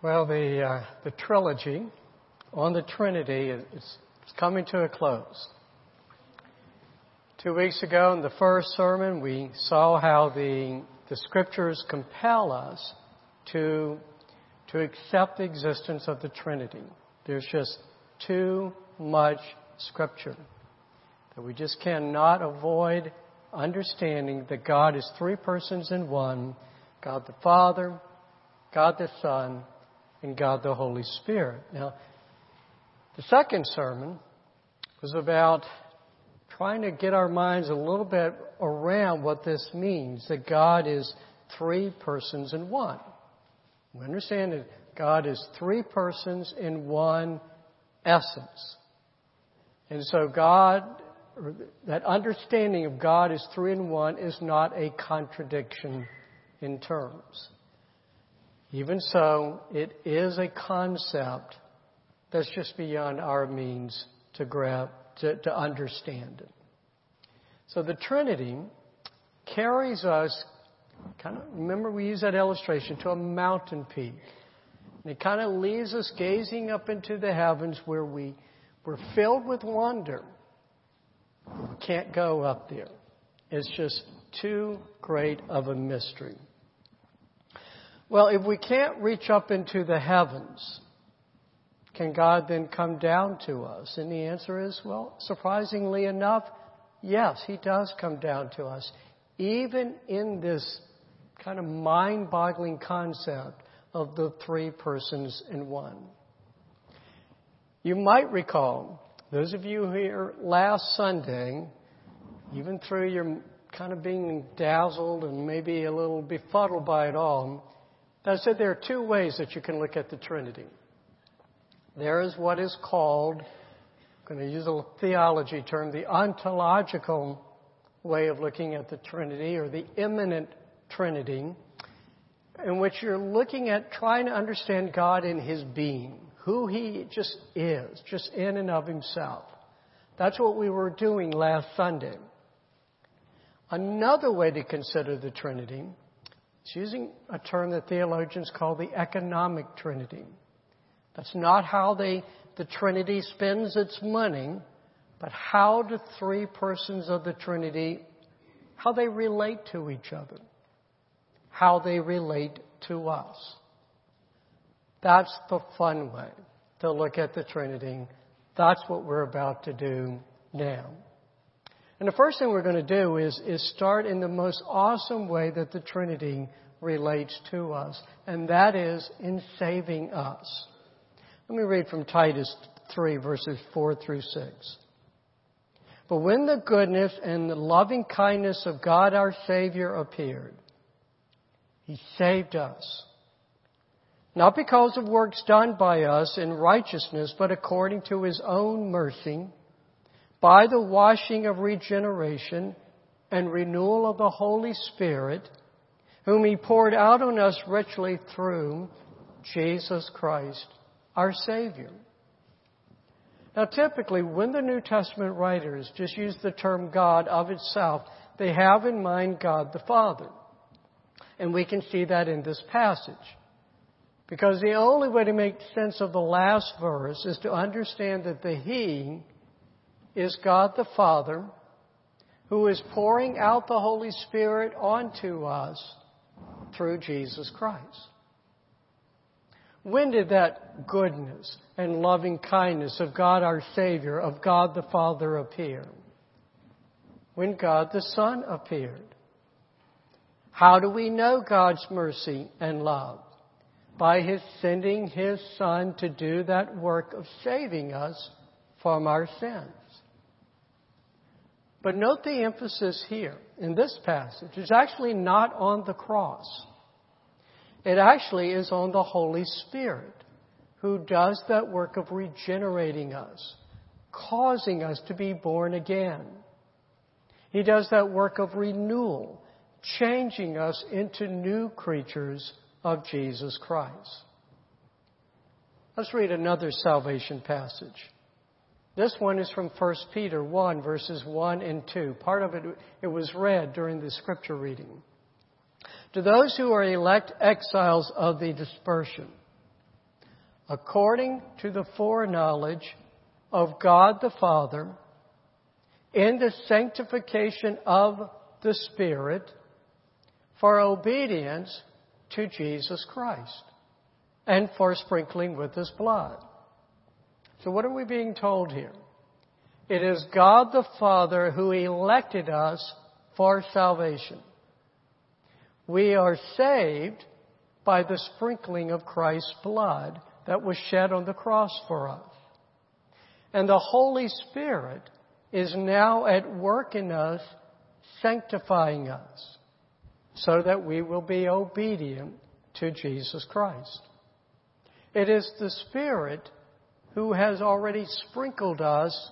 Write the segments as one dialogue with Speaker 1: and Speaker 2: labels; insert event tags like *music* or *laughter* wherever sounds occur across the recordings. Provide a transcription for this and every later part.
Speaker 1: Well, the, uh, the trilogy on the Trinity is, is coming to a close. Two weeks ago in the first sermon, we saw how the, the scriptures compel us to, to accept the existence of the Trinity. There's just too much scripture that we just cannot avoid understanding that God is three persons in one God the Father, God the Son, and God the Holy Spirit. Now, the second sermon was about trying to get our minds a little bit around what this means that God is three persons in one. We understand that God is three persons in one essence. And so God, that understanding of God is three in one is not a contradiction in terms. Even so, it is a concept that's just beyond our means to grab, to, to understand it. So the Trinity carries us, kind of, remember we use that illustration, to a mountain peak. And it kind of leaves us gazing up into the heavens where we, we're filled with wonder. We can't go up there. It's just too great of a mystery. Well, if we can't reach up into the heavens, can God then come down to us? And the answer is, well, surprisingly enough, yes, He does come down to us. Even in this kind of mind boggling concept of the three persons in one. You might recall, those of you here last Sunday, even through your kind of being dazzled and maybe a little befuddled by it all, I said there are two ways that you can look at the Trinity. There is what is called, I'm going to use a theology term, the ontological way of looking at the Trinity or the immanent Trinity, in which you're looking at trying to understand God in His being, who He just is, just in and of Himself. That's what we were doing last Sunday. Another way to consider the Trinity it's using a term that theologians call the economic trinity. That's not how they, the Trinity spends its money, but how the three persons of the Trinity, how they relate to each other, how they relate to us. That's the fun way to look at the Trinity. That's what we're about to do now. And the first thing we're going to do is, is start in the most awesome way that the Trinity relates to us, and that is in saving us. Let me read from Titus 3, verses 4 through 6. But when the goodness and the loving kindness of God our Savior appeared, He saved us. Not because of works done by us in righteousness, but according to His own mercy by the washing of regeneration and renewal of the Holy Spirit, whom He poured out on us richly through Jesus Christ, our Savior. Now, typically, when the New Testament writers just use the term God of itself, they have in mind God the Father. And we can see that in this passage. Because the only way to make sense of the last verse is to understand that the He is God the Father who is pouring out the Holy Spirit onto us through Jesus Christ. When did that goodness and loving kindness of God our Savior, of God the Father appear? When God the Son appeared. How do we know God's mercy and love? By His sending His Son to do that work of saving us from our sins. But note the emphasis here in this passage. It's actually not on the cross. It actually is on the Holy Spirit who does that work of regenerating us, causing us to be born again. He does that work of renewal, changing us into new creatures of Jesus Christ. Let's read another salvation passage. This one is from 1 Peter 1, verses 1 and 2. Part of it, it was read during the scripture reading. To those who are elect exiles of the dispersion, according to the foreknowledge of God the Father, in the sanctification of the Spirit, for obedience to Jesus Christ, and for sprinkling with His blood. So what are we being told here? It is God the Father who elected us for salvation. We are saved by the sprinkling of Christ's blood that was shed on the cross for us. And the Holy Spirit is now at work in us, sanctifying us, so that we will be obedient to Jesus Christ. It is the Spirit who has already sprinkled us,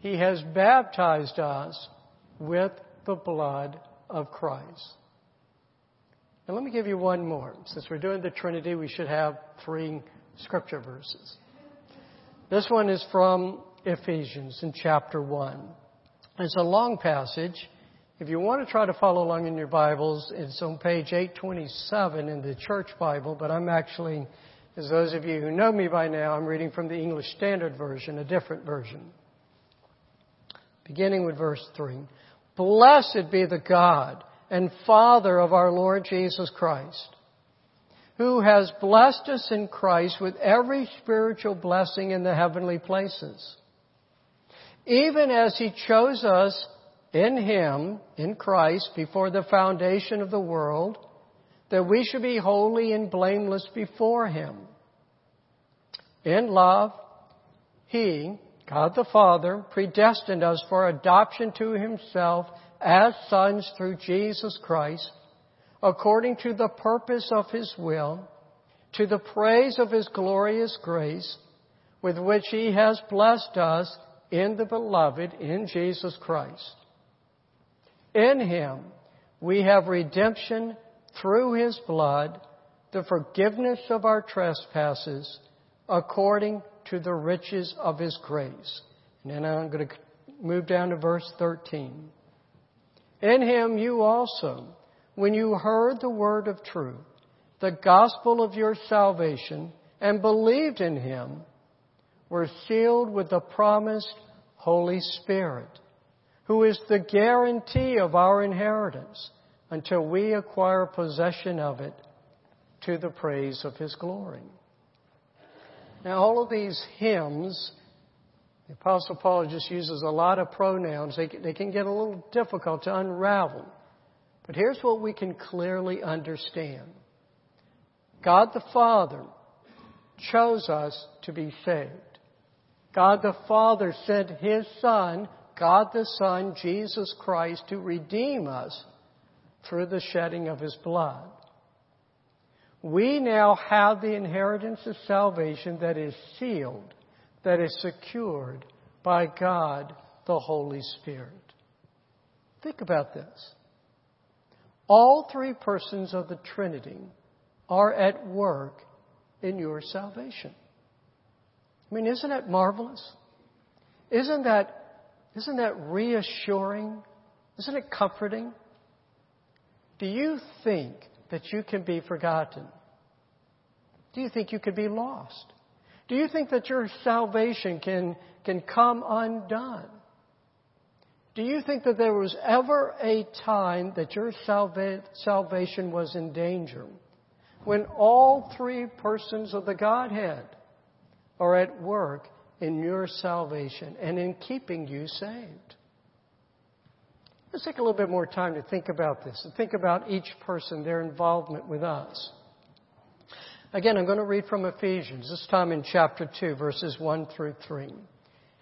Speaker 1: He has baptized us with the blood of Christ. And let me give you one more. Since we're doing the Trinity, we should have three scripture verses. This one is from Ephesians in chapter 1. It's a long passage. If you want to try to follow along in your Bibles, it's on page 827 in the Church Bible, but I'm actually, as those of you who know me by now, I'm reading from the English Standard Version, a different version. Beginning with verse 3. Blessed be the God and Father of our Lord Jesus Christ, who has blessed us in Christ with every spiritual blessing in the heavenly places, even as He chose us in Him, in Christ, before the foundation of the world, that we should be holy and blameless before Him. In love, He, God the Father, predestined us for adoption to Himself as sons through Jesus Christ, according to the purpose of His will, to the praise of His glorious grace, with which He has blessed us in the Beloved, in Jesus Christ. In Him we have redemption through His blood, the forgiveness of our trespasses, according to the riches of His grace. And then I'm going to move down to verse 13. In him you also, when you heard the word of truth, the gospel of your salvation, and believed in him, were sealed with the promised Holy Spirit, who is the guarantee of our inheritance until we acquire possession of it to the praise of his glory. Now, all of these hymns the Apostle Paul just uses a lot of pronouns. They, they can get a little difficult to unravel. But here's what we can clearly understand God the Father chose us to be saved. God the Father sent His Son, God the Son, Jesus Christ, to redeem us through the shedding of His blood. We now have the inheritance of salvation that is sealed that is secured by God the Holy Spirit. Think about this. All three persons of the Trinity are at work in your salvation. I mean, isn't that marvelous? Isn't that, isn't that reassuring? Isn't it comforting? Do you think that you can be forgotten? Do you think you could be lost? Do you think that your salvation can, can come undone? Do you think that there was ever a time that your salva- salvation was in danger? When all three persons of the Godhead are at work in your salvation and in keeping you saved. Let's take a little bit more time to think about this and think about each person, their involvement with us. Again, I'm going to read from Ephesians, this time in chapter 2, verses 1 through 3.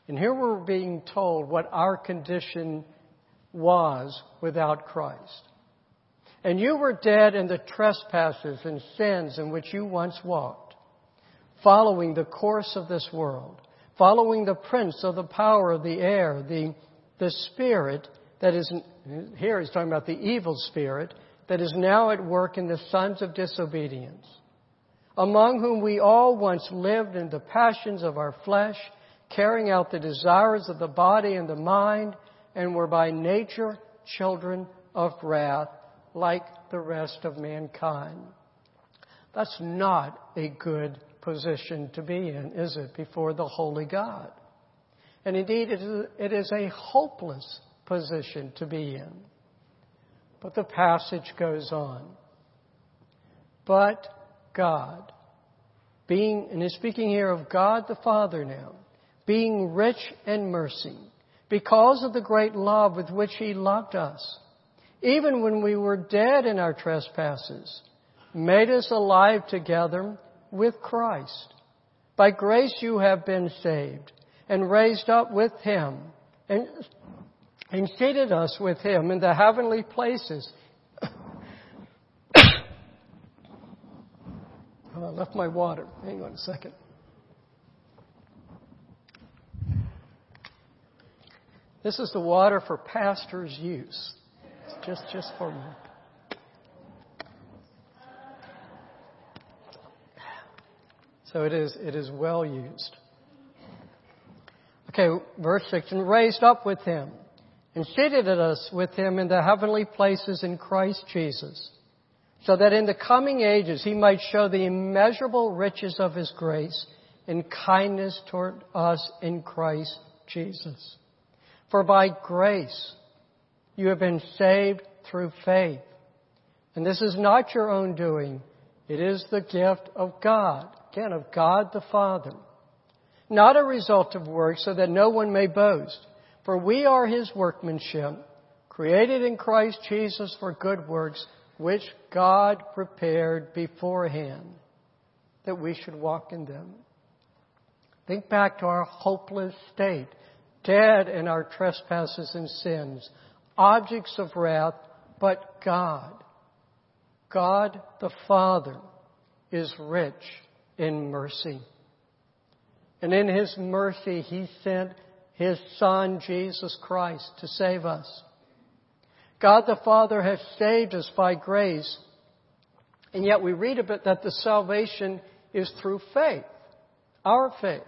Speaker 1: And here we're being told what our condition was without Christ. And you were dead in the trespasses and sins in which you once walked, following the course of this world, following the prince of the power of the air, the, the spirit that is, here he's talking about the evil spirit that is now at work in the sons of disobedience among whom we all once lived in the passions of our flesh, carrying out the desires of the body and the mind, and were by nature children of wrath, like the rest of mankind. That's not a good position to be in, is it, before the Holy God? And indeed, it is, a hopeless position to be in. But the passage goes on. But God, being, and he's speaking here of God the Father now, being rich in mercy, because of the great love with which he loved us, even when we were dead in our trespasses, made us alive together with Christ. By grace you have been saved and raised up with him and, and seated us with him in the heavenly places. *coughs* oh, I left my water. Hang on a second. This is the water for pastor's use. Just, just for me. So it is, it is well used. Okay, verse 6, and raised up with him, and seated us with him in the heavenly places in Christ Jesus, so that in the coming ages he might show the immeasurable riches of his grace and kindness toward us in Christ Jesus. For by grace you have been saved through faith. And this is not your own doing. It is the gift of God. Again, of God the Father not a result of works, so that no one may boast. For we are his workmanship, created in Christ Jesus for good works, which God prepared beforehand that we should walk in them. Think back to our hopeless state, dead in our trespasses and sins, objects of wrath, but God, God the Father, is rich in mercy. And in His mercy, He sent His Son, Jesus Christ, to save us. God the Father has saved us by grace, and yet we read a bit that the salvation is through faith, our faith.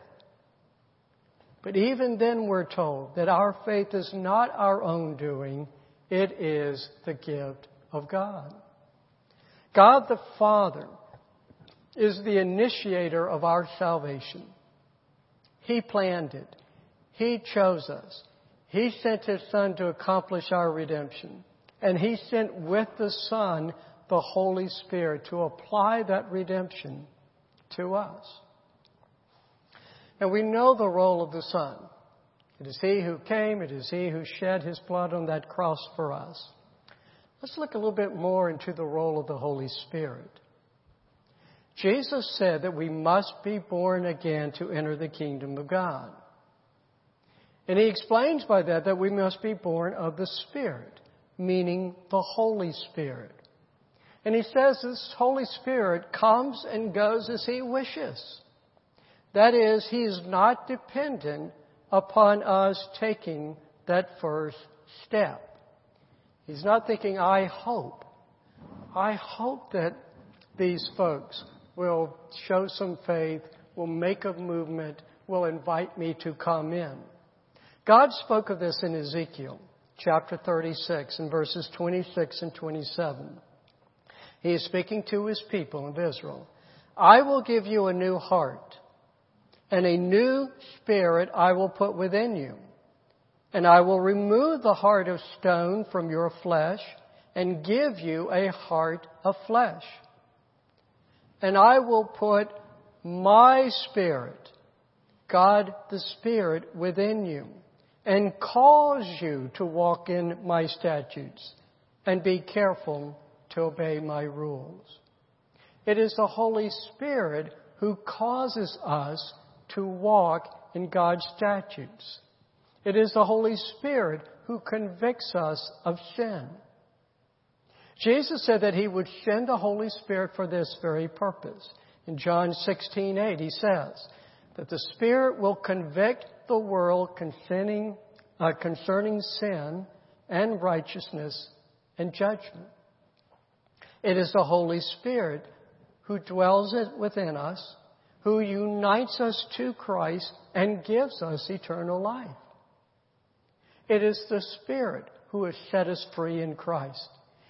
Speaker 1: But even then we're told that our faith is not our own doing, it is the gift of God. God the Father is the initiator of our salvation. He planned it. He chose us. He sent His Son to accomplish our redemption. And He sent with the Son the Holy Spirit to apply that redemption to us. And we know the role of the Son. It is He who came, it is He who shed His blood on that cross for us. Let's look a little bit more into the role of the Holy Spirit. Jesus said that we must be born again to enter the kingdom of God. And he explains by that that we must be born of the Spirit, meaning the Holy Spirit. And he says this Holy Spirit comes and goes as he wishes. That is, he is not dependent upon us taking that first step. He's not thinking, I hope. I hope that these folks will show some faith, will make a movement, will invite me to come in. God spoke of this in Ezekiel chapter 36 and verses 26 and 27. He is speaking to his people of Israel. I will give you a new heart and a new spirit I will put within you. And I will remove the heart of stone from your flesh and give you a heart of flesh and I will put my Spirit, God the Spirit, within you, and cause you to walk in my statutes and be careful to obey my rules. It is the Holy Spirit who causes us to walk in God's statutes. It is the Holy Spirit who convicts us of sin. Jesus said that he would send the Holy Spirit for this very purpose. In John 16:8 he says that the Spirit will convict the world concerning, uh, concerning sin and righteousness and judgment. It is the Holy Spirit who dwells within us, who unites us to Christ and gives us eternal life. It is the Spirit who has set us free in Christ.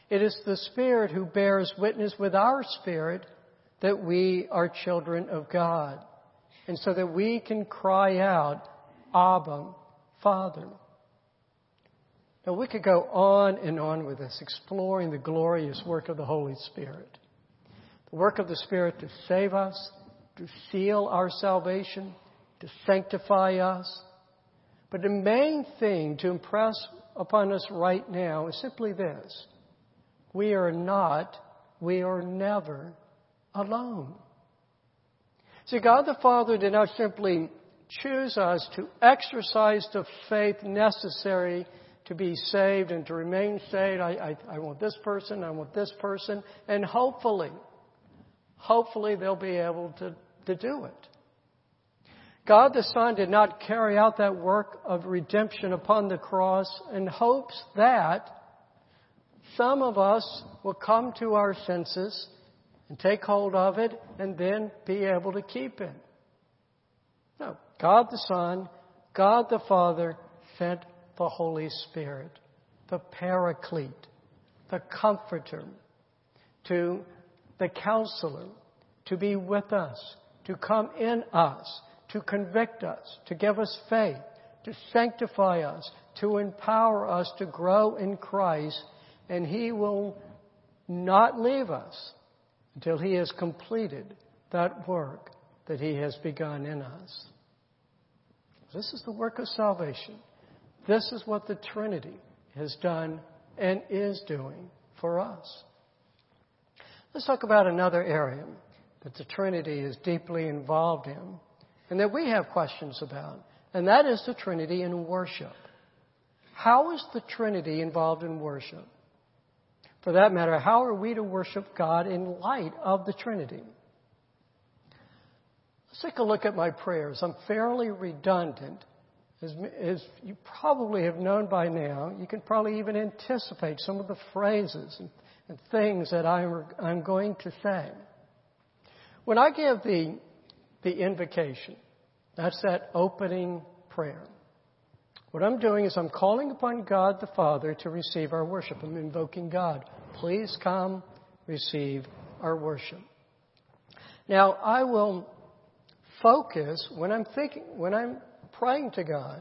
Speaker 1: It is the Spirit who bears witness with our spirit that we are children of God. And so that we can cry out, Abba, Father. Now we could go on and on with this, exploring the glorious work of the Holy Spirit. The work of the Spirit to save us, to seal our salvation, to sanctify us. But the main thing to impress upon us right now is simply this. We are not, we are never alone. See, God the Father did not simply choose us to exercise the faith necessary to be saved and to remain saved. I, I, I want this person, I want this person, and hopefully, hopefully they'll be able to, to do it. God the Son did not carry out that work of redemption upon the cross in hopes that some of us will come to our senses and take hold of it and then be able to keep it. God the Son, God the Father sent the Holy Spirit, the Paraclete, the Comforter, to the Counselor, to be with us, to come in us, to convict us, to give us faith, to sanctify us, to empower us to grow in Christ, and He will not leave us until He has completed that work that He has begun in us. This is the work of salvation. This is what the Trinity has done and is doing for us. Let's talk about another area that the Trinity is deeply involved in and that we have questions about, and that is the Trinity in worship. How is the Trinity involved in worship? For that matter, how are we to worship God in light of the Trinity? Let's take a look at my prayers. I'm fairly redundant. As, as, you probably have known by now, you can probably even anticipate some of the phrases and, and things that I'm, I'm going to say. When I give the, the invocation, that's that opening prayer. What I'm doing is I'm calling upon God the Father to receive our worship. I'm invoking God. Please come receive our worship. Now, I will focus when I'm thinking, when I'm praying to God,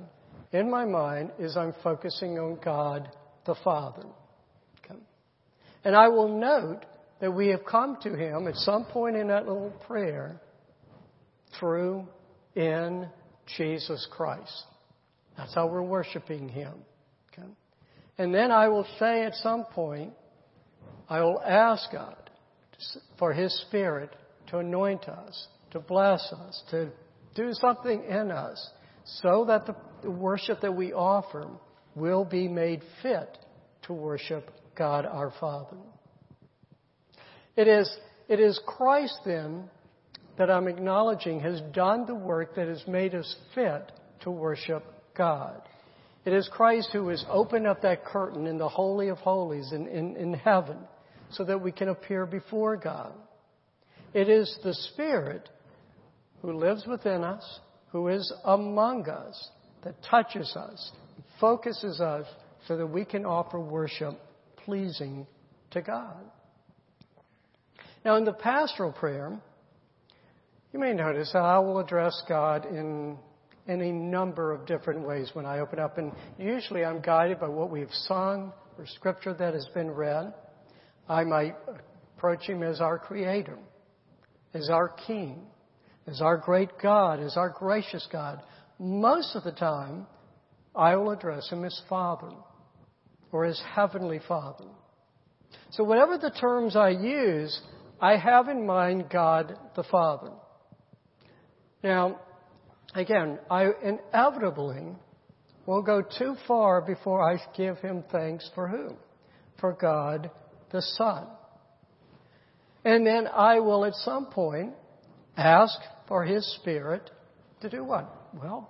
Speaker 1: in my mind is I'm focusing on God the Father. And I will note that we have come to Him at some point in that little prayer through in Jesus Christ. That's how we're worshiping Him. Okay? And then I will say at some point, I will ask God for His Spirit to anoint us, to bless us, to do something in us so that the worship that we offer will be made fit to worship God our Father. It is, it is Christ then that I'm acknowledging has done the work that has made us fit to worship God. It is Christ who has opened up that curtain in the Holy of Holies in, in, in heaven so that we can appear before God. It is the Spirit who lives within us, who is among us, that touches us, focuses us so that we can offer worship pleasing to God. Now, in the pastoral prayer, you may notice how I will address God in any number of different ways when I open up, and usually I'm guided by what we've sung or scripture that has been read. I might approach Him as our Creator, as our King, as our great God, as our gracious God. Most of the time, I will address Him as Father or as Heavenly Father. So whatever the terms I use, I have in mind God the Father. Now, again, I inevitably will go too far before I give Him thanks for who? For God the Son. And then I will at some point ask for His Spirit to do what? Well,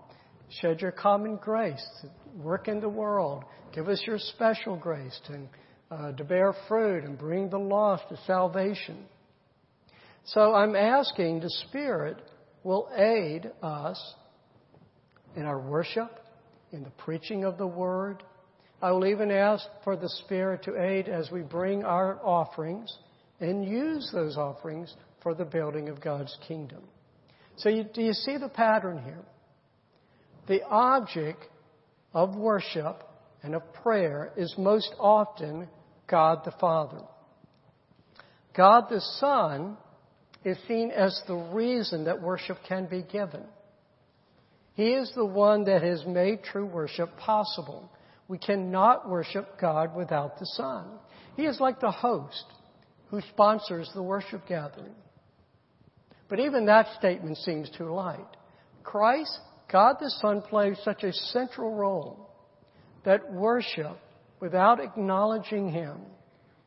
Speaker 1: shed your common grace, work in the world, give us your special grace to, uh, to bear fruit and bring the lost to salvation. So I'm asking the Spirit will aid us in our worship, in the preaching of the Word, I will even ask for the Spirit to aid as we bring our offerings and use those offerings for the building of God's kingdom. So, you, do you see the pattern here? The object of worship and of prayer is most often God the Father. God the Son is seen as the reason that worship can be given. He is the one that has made true worship possible. We cannot worship God without the Son. He is like the host who sponsors the worship gathering. But even that statement seems too light. Christ, God the Son, plays such a central role that worship, without acknowledging Him,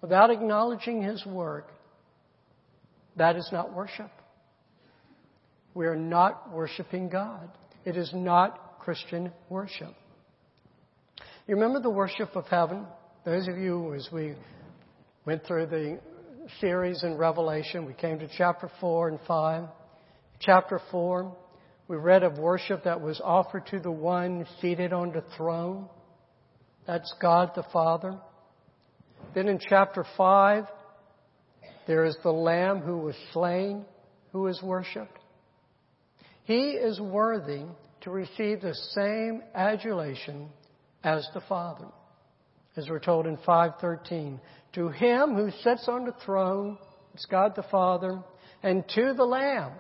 Speaker 1: without acknowledging His work, that is not worship. We are not worshiping God. It is not Christian worship. You remember the worship of heaven? Those of you, as we went through the series in Revelation, we came to chapter 4 and 5. Chapter 4, we read of worship that was offered to the one seated on the throne. That's God the Father. Then in chapter 5, there is the Lamb who was slain, who is worshiped. He is worthy to receive the same adulation as the Father. As we're told in 513, to him who sits on the throne, it's God the Father, and to the Lamb,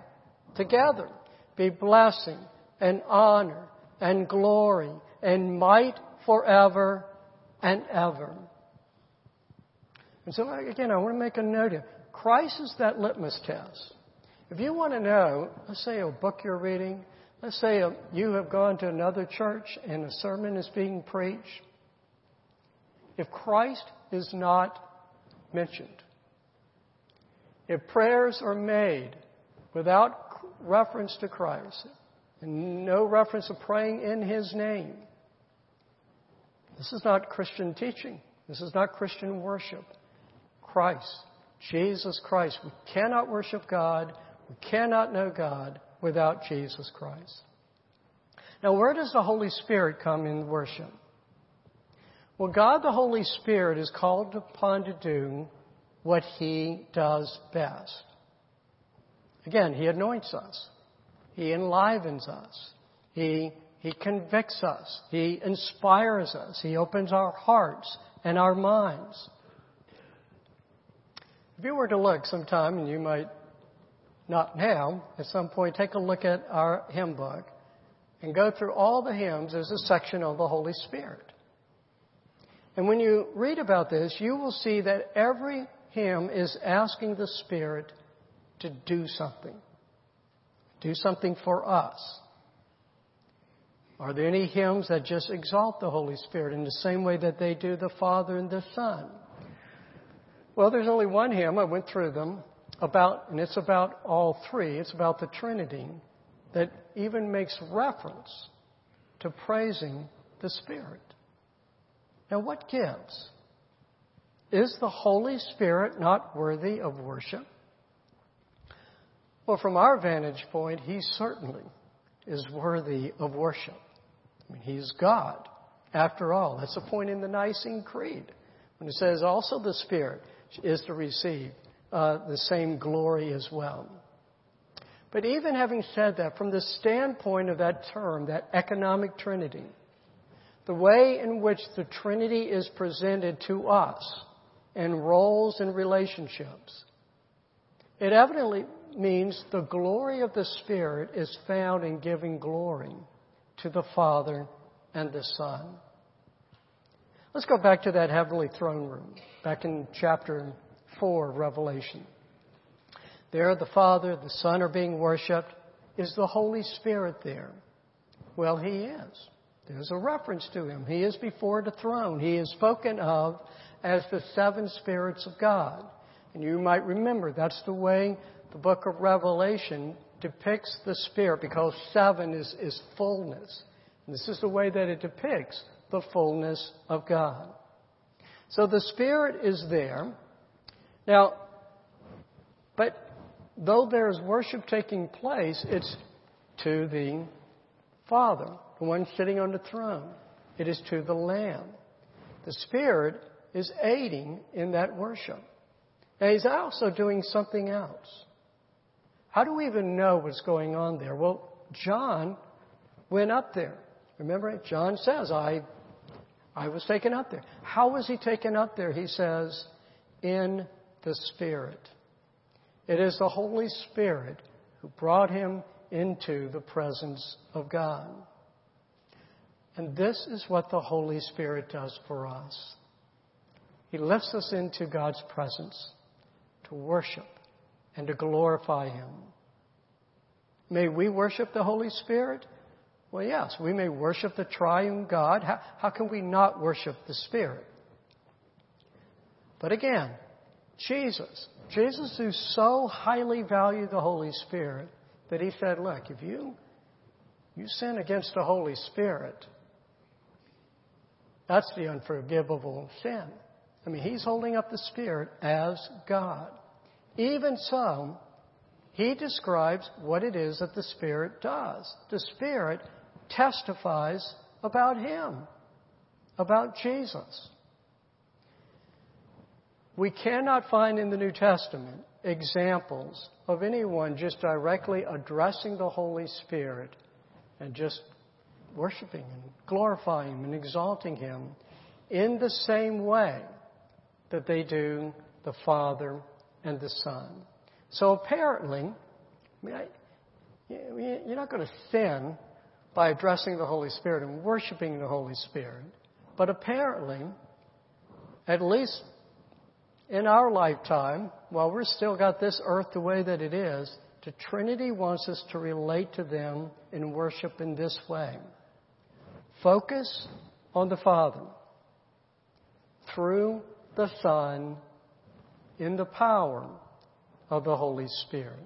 Speaker 1: together, be blessing and honor and glory and might forever and ever. And so, again, I want to make a note here. Christ is that litmus test. If you want to know, let's say a book you're reading, let's say you have gone to another church and a sermon is being preached. If Christ is not mentioned, if prayers are made without reference to Christ, and no reference to praying in His name, this is not Christian teaching. This is not Christian worship. Christ Jesus Christ. We cannot worship God, we cannot know God without Jesus Christ. Now, where does the Holy Spirit come in worship? Well, God the Holy Spirit is called upon to do what He does best. Again, He anoints us. He enlivens us. He, he convicts us. He inspires us. He opens our hearts and our minds. If you were to look sometime, and you might not now, at some point, take a look at our hymn book and go through all the hymns, there's a section on the Holy Spirit. And when you read about this, you will see that every hymn is asking the Spirit to do something. Do something for us. Are there any hymns that just exalt the Holy Spirit in the same way that they do the Father and the Son? Well, there's only one hymn. I went through them about, and it's about all three. It's about the Trinity that even makes reference to praising the Spirit. Now, what gives? Is the Holy Spirit not worthy of worship? Well, from our vantage point, He certainly is worthy of worship. I mean, He's God. After all, that's a point in the Nicene Creed. When it says also the Spirit is to receive uh, the same glory as well. But even having said that, from the standpoint of that term, that economic trinity, the way in which the Trinity is presented to us in roles and relationships, it evidently means the glory of the Spirit is found in giving glory to the Father and the Son. Let's go back to that heavenly throne room, back in chapter 4 of Revelation. There, the Father, the Son are being worshiped. Is the Holy Spirit there? Well, He is. There's a reference to Him. He is before the throne. He is spoken of as the seven spirits of God. And you might remember that's the way the book of Revelation depicts the Spirit because seven is, is fullness. And this is the way that it depicts the fullness of God. So the Spirit is there. Now, but though there's worship taking place, it's to the Father, the one sitting on the throne. It is to the Lamb. The Spirit is aiding in that worship. Now, He's also doing something else. How do we even know what's going on there? Well, John went up there. Remember, John says, I, I was taken up there. How was he taken up there? He says, in the Spirit. It is the Holy Spirit who brought him into the presence of God. And this is what the Holy Spirit does for us. He lifts us into God's presence to worship and to glorify Him. May we worship the Holy Spirit? Well, yes, we may worship the triune God. How, how can we not worship the Spirit? But again, Jesus, Jesus who so highly valued the Holy Spirit that he said, look, if you, you sin against the Holy Spirit, that's the unforgivable sin. I mean, he's holding up the Spirit as God. Even so, he describes what it is that the Spirit does. The Spirit testifies about Him, about Jesus. We cannot find in the New Testament examples of anyone just directly addressing the Holy Spirit and just worshiping and glorifying and exalting Him in the same way that they do the Father and the Son. So apparently, you're not going to sin by addressing the Holy Spirit and worshiping the Holy Spirit. But apparently, at least in our lifetime, while we're still got this earth the way that it is, the Trinity wants us to relate to them in worship in this way. Focus on the Father through the Son in the power of the Holy Spirit.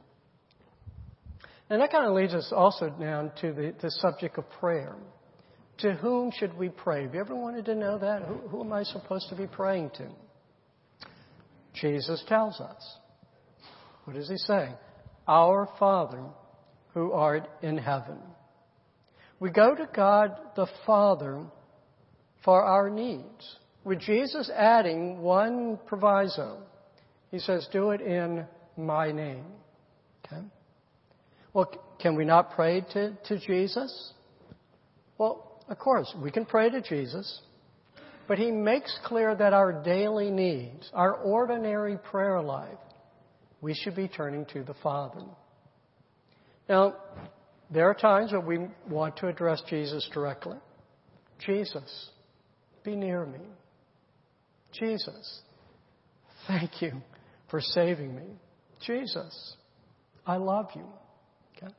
Speaker 1: And that kind of leads us also down to the, the subject of prayer. To whom should we pray? Have you ever wanted to know that? Who, who am I supposed to be praying to? Jesus tells us. What does he say? Our Father who art in heaven. We go to God the Father for our needs. With Jesus adding one proviso, he says, Do it in my name. Okay? Well, can we not pray to, to Jesus? Well, of course, we can pray to Jesus. But he makes clear that our daily needs, our ordinary prayer life, we should be turning to the Father. Now, there are times when we want to address Jesus directly. Jesus, be near me. Jesus, thank you for saving me. Jesus, I love you. Okay?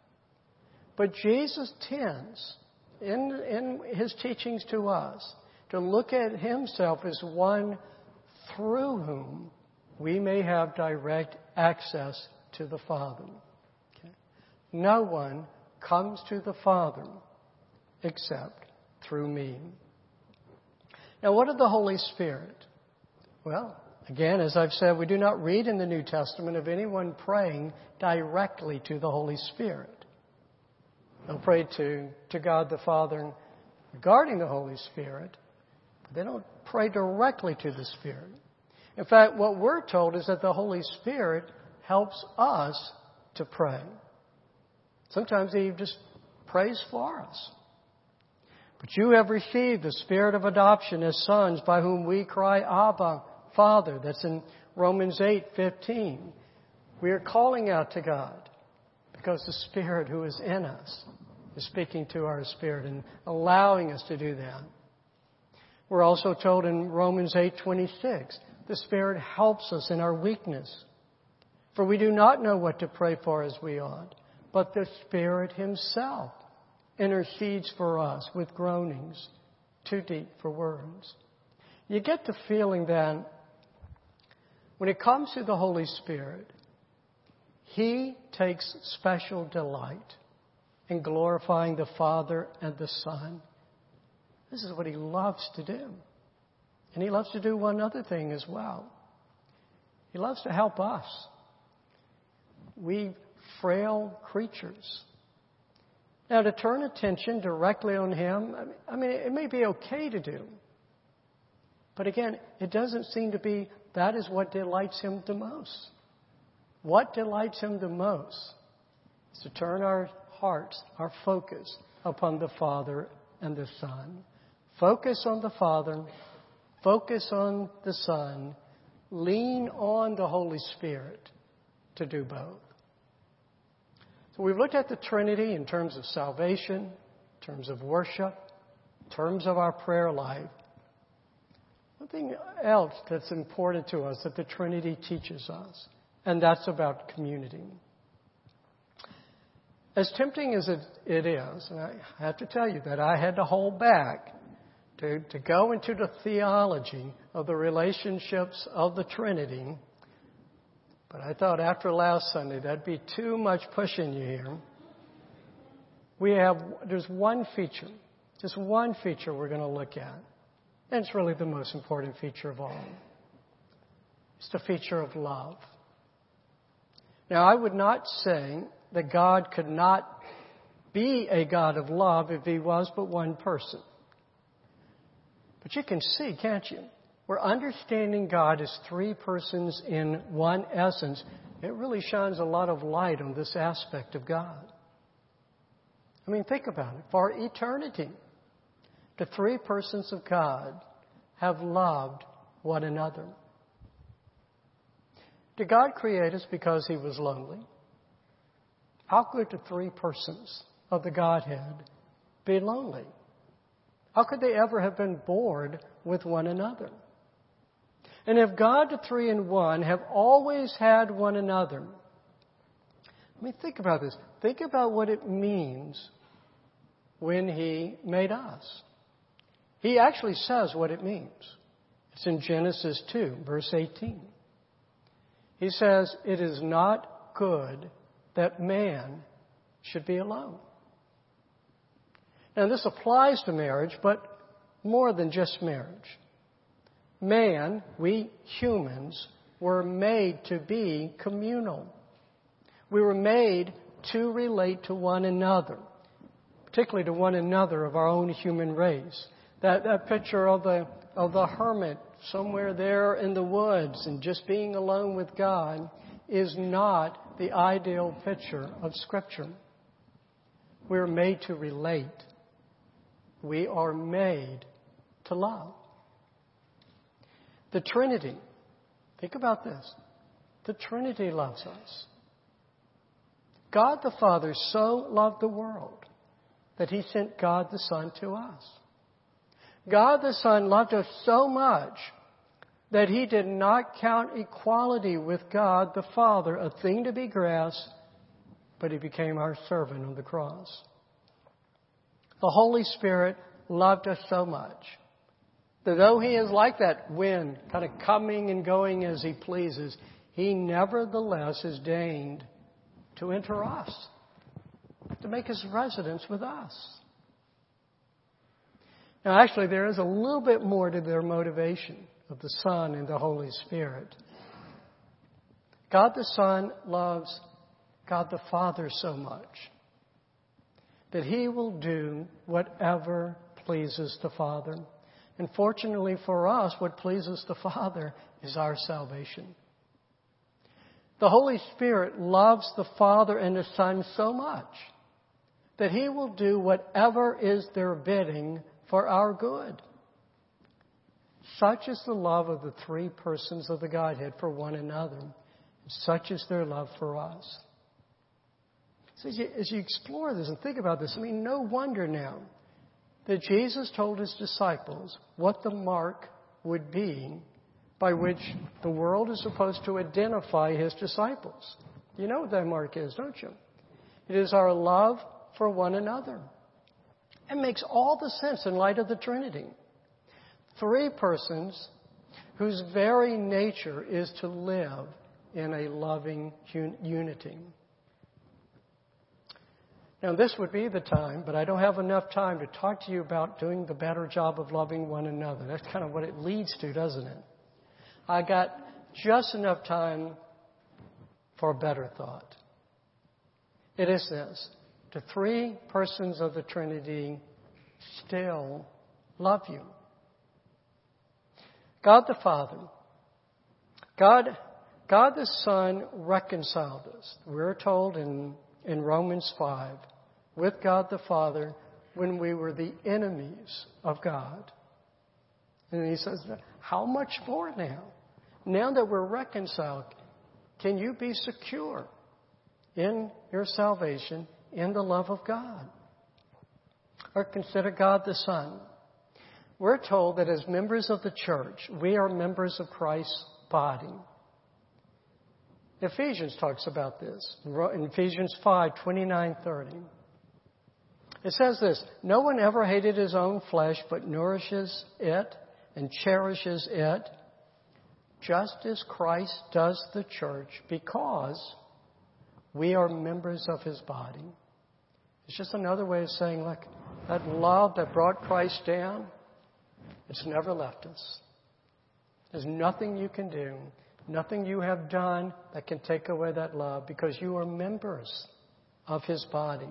Speaker 1: But Jesus tends, in, in his teachings to us, to look at himself as one through whom we may have direct access to the Father. Okay? No one comes to the Father except through me. Now, what of the Holy Spirit? Well, again, as I've said, we do not read in the New Testament of anyone praying directly to the Holy Spirit. They'll pray to, to God the Father regarding the Holy Spirit, they don't pray directly to the Spirit. In fact, what we're told is that the Holy Spirit helps us to pray. Sometimes He just prays for us. But you have received the Spirit of adoption as sons by whom we cry, Abba, Father. That's in Romans 8:15. We are calling out to God because the Spirit who is in us is speaking to our spirit and allowing us to do that. We're also told in Romans 8:26, the Spirit helps us in our weakness. For we do not know what to pray for as we ought, but the Spirit himself intercedes for us with groanings too deep for words. You get the feeling then, when it comes to the Holy Spirit, He takes special delight in glorifying the Father and the Son this is what he loves to do. And he loves to do one other thing as well. He loves to help us. We frail creatures. Now, to turn attention directly on him, I mean, it may be okay to do. But again, it doesn't seem to be that is what delights him the most. What delights him the most is to turn our hearts, our focus upon the Father and the Son. Focus on the Father, focus on the Son, lean on the Holy Spirit to do both. So we've looked at the Trinity in terms of salvation, in terms of worship, in terms of our prayer life. Something else that's important to us that the Trinity teaches us, and that's about community. As tempting as it, it is, and I have to tell you that I had to hold back to, to go into the theology of the relationships of the Trinity, but I thought after last Sunday that'd be too much pushing you here. We have, there's one feature, just one feature we're going to look at. And it's really the most important feature of all. It's the feature of love. Now, I would not say that God could not be a God of love if He was but one person. But you can see, can't you? We're understanding God as three persons in one essence. It really shines a lot of light on this aspect of God. I mean, think about it. For eternity, the three persons of God have loved one another. Did God create us because He was lonely? How could the three persons of the Godhead be lonely? How could they ever have been bored with one another? And if God, the three in one, have always had one another, I mean, think about this. Think about what it means when He made us. He actually says what it means. It's in Genesis 2, verse 18. He says, It is not good that man should be alone. Now, this applies to marriage, but more than just marriage. Man, we humans, were made to be communal. We were made to relate to one another, particularly to one another of our own human race. That, that picture of the, of the hermit somewhere there in the woods and just being alone with God is not the ideal picture of Scripture. We're made to relate. We are made to love. The Trinity, think about this. The Trinity loves us. God the Father so loved the world that He sent God the Son to us. God the Son loved us so much that he did not count equality with God the Father a thing to be grasped, but he became our servant on the cross. The Holy Spirit loved us so much that though he is like that wind, kind of coming and going as he pleases, he nevertheless has deigned to enter us, to make his residence with us. Now, actually, there is a little bit more to their motivation of the Son and the Holy Spirit. God the Son loves God the Father so much that He will do whatever pleases the Father. And fortunately for us, what pleases the Father is our salvation. The Holy Spirit loves the Father and the Son so much that He will do whatever is their bidding for our good. Such is the love of the three persons of the Godhead for one another. Such is their love for us. So as you, as you explore this and think about this, I mean, no wonder now that Jesus told his disciples what the mark would be by which the world is supposed to identify his disciples. You know what that mark is, don't you? It is our love for one another. It makes all the sense in light of the Trinity. Three persons whose very nature is to live in a loving unity. Now, this would be the time, but I don't have enough time to talk to you about doing the better job of loving one another. That's kind of what it leads to, doesn't it? I got just enough time for a better thought. It is this the three persons of the Trinity still love you. God the Father, God, God the Son reconciled us. We're told in in Romans 5 with God the Father when we were the enemies of God. And he says, How much more now? Now that we're reconciled, can you be secure in your salvation in the love of God? Or consider God the Son. We're told that as members of the church, we are members of Christ's body. Ephesians talks about this in Ephesians 5 29 30. It says this No one ever hated his own flesh, but nourishes it and cherishes it, just as Christ does the church, because we are members of his body. It's just another way of saying, look, that love that brought Christ down, it's never left us. There's nothing you can do, nothing you have done that can take away that love because you are members of his body.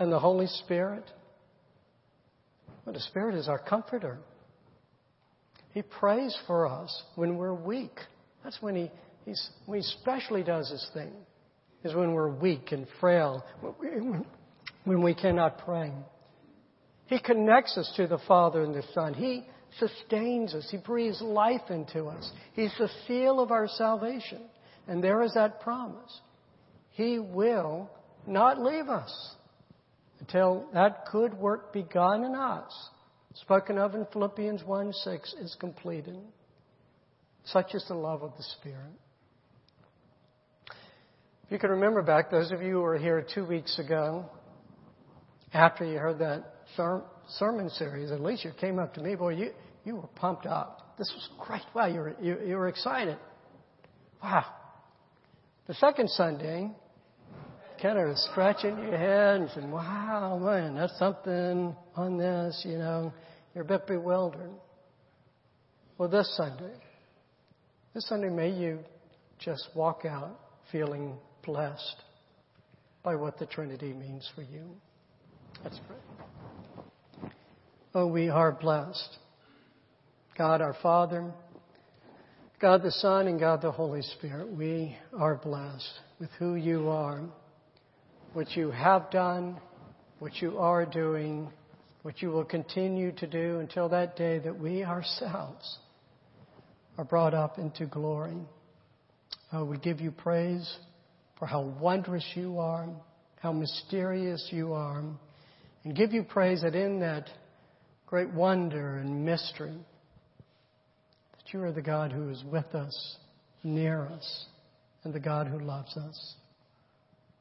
Speaker 1: And the Holy Spirit, the Spirit is our comforter. He prays for us when we're weak. That's when he, he's, when he especially does his thing, is when we're weak and frail, when we cannot pray. He connects us to the Father and the Son. He sustains us. He breathes life into us. He's the seal of our salvation. And there is that promise. He will not leave us until that good work begun in us spoken of in Philippians 1 6, is completed. Such is the love of the Spirit. If you can remember back, those of you who were here two weeks ago, after you heard that sermon series, at least you came up to me, boy, you, you were pumped up. This was great. Wow, you were, you, you were excited. Wow. The second Sunday, kind of scratching your head and saying, wow, man, that's something on this, you know. You're a bit bewildered. Well, this Sunday, this Sunday, may you just walk out feeling blessed by what the Trinity means for you. Let's pray. Oh, we are blessed. God our Father, God the Son, and God the Holy Spirit, we are blessed with who you are what you have done, what you are doing, what you will continue to do until that day that we ourselves are brought up into glory. Uh, we give you praise for how wondrous you are, how mysterious you are, and give you praise that in that great wonder and mystery, that you are the God who is with us, near us, and the God who loves us.